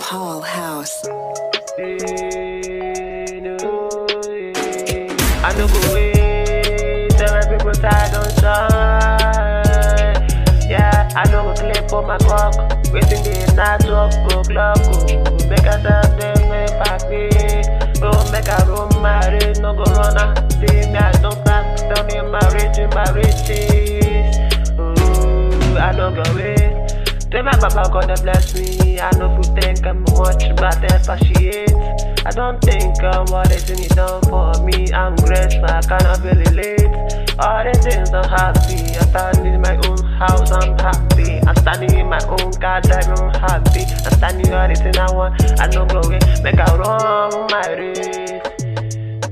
Paul House. I no go my people. Yeah, I no go on my clock. Waiting the night of o'clock. Oh, make a. Oh, make a room no go run out. See me, I don't. Tell me I no go wait. Tell my papa God bless me. I know if you think I'm much, but I appreciate. I don't think I'm what is in it done for me. I'm grateful, I cannot be relate. All the things I'm happy. I'm standing in my own house, I'm happy. I'm standing in my own car, driving, I'm happy. I'm standing everything I want. I know go away, make I run my race.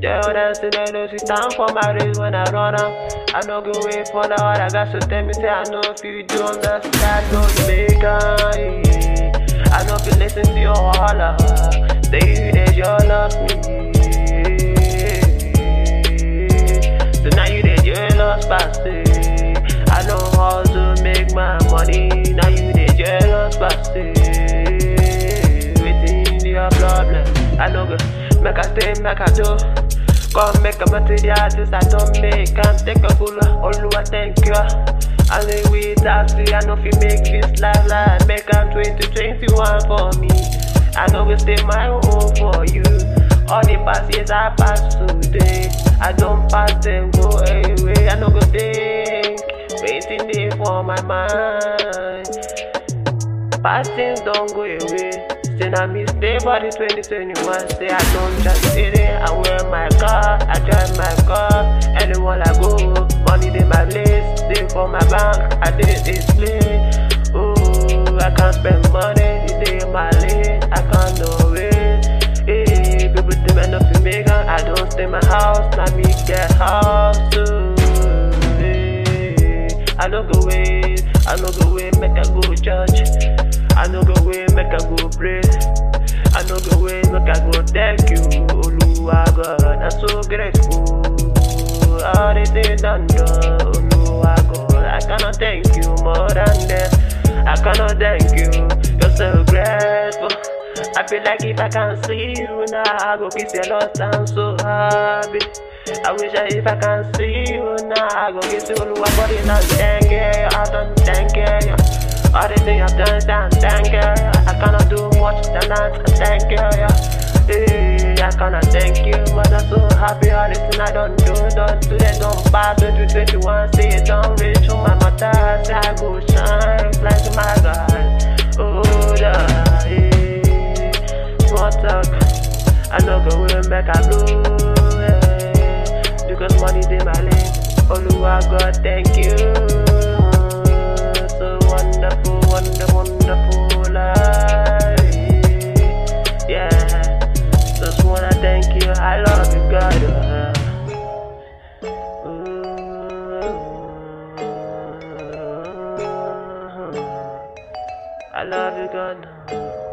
Say they know it's time for my race when I run up. I no go wait for the other guys so tell me say I know if you do understand, no make I know if you listen to your holler, say you they just love me. So now you they jealous bastard. I know how to make my money. Now you they jealous bastard. Waiting your problem. I know go make I stay, make I do. Come make a material artist, I don't make am take a full Oluwa thank you. Ah. And then with that, see, I know if you make this life like make am 2021 for me. I know we stay my home for you. All the past years I pass today. I don't pass them go away. I know go think, waiting there for my mind. Past things don't go away. Say I miss stay for the 2021. Say I don't just sit there. I wear my car, I drive my car. Anywhere I go, money in my place, stay for my bank. I did display. Oh, I can't spend money. The day in my lane, I can't no way. Hey, people I know fi. I don't stay in my house, now me I no go wait, make I go pray. I no go wait, make I go thank you, Oluwa God. I'm so grateful. All the things done done, Oluwa God. I cannot thank you more than that. I cannot thank you. You're so grateful. I feel like if I can see you now, I go kiss your lost. I'm so happy. I wish I, if I can see you now, I go kiss you Oluwa body and thank you. Things I've done, done, thank you. I cannot do much than that, thank you. Yeah. Hey, I cannot thank you, but I'm so happy. All the things I don't do, don't do it, don't buy 2021. Say it don't reach to my mother. Say I go shine like my God. Oh, da, hey. Small talk, I know go will make a blow. Yeah. Because money in my lane. Oluwa God, thank you. Love you, God.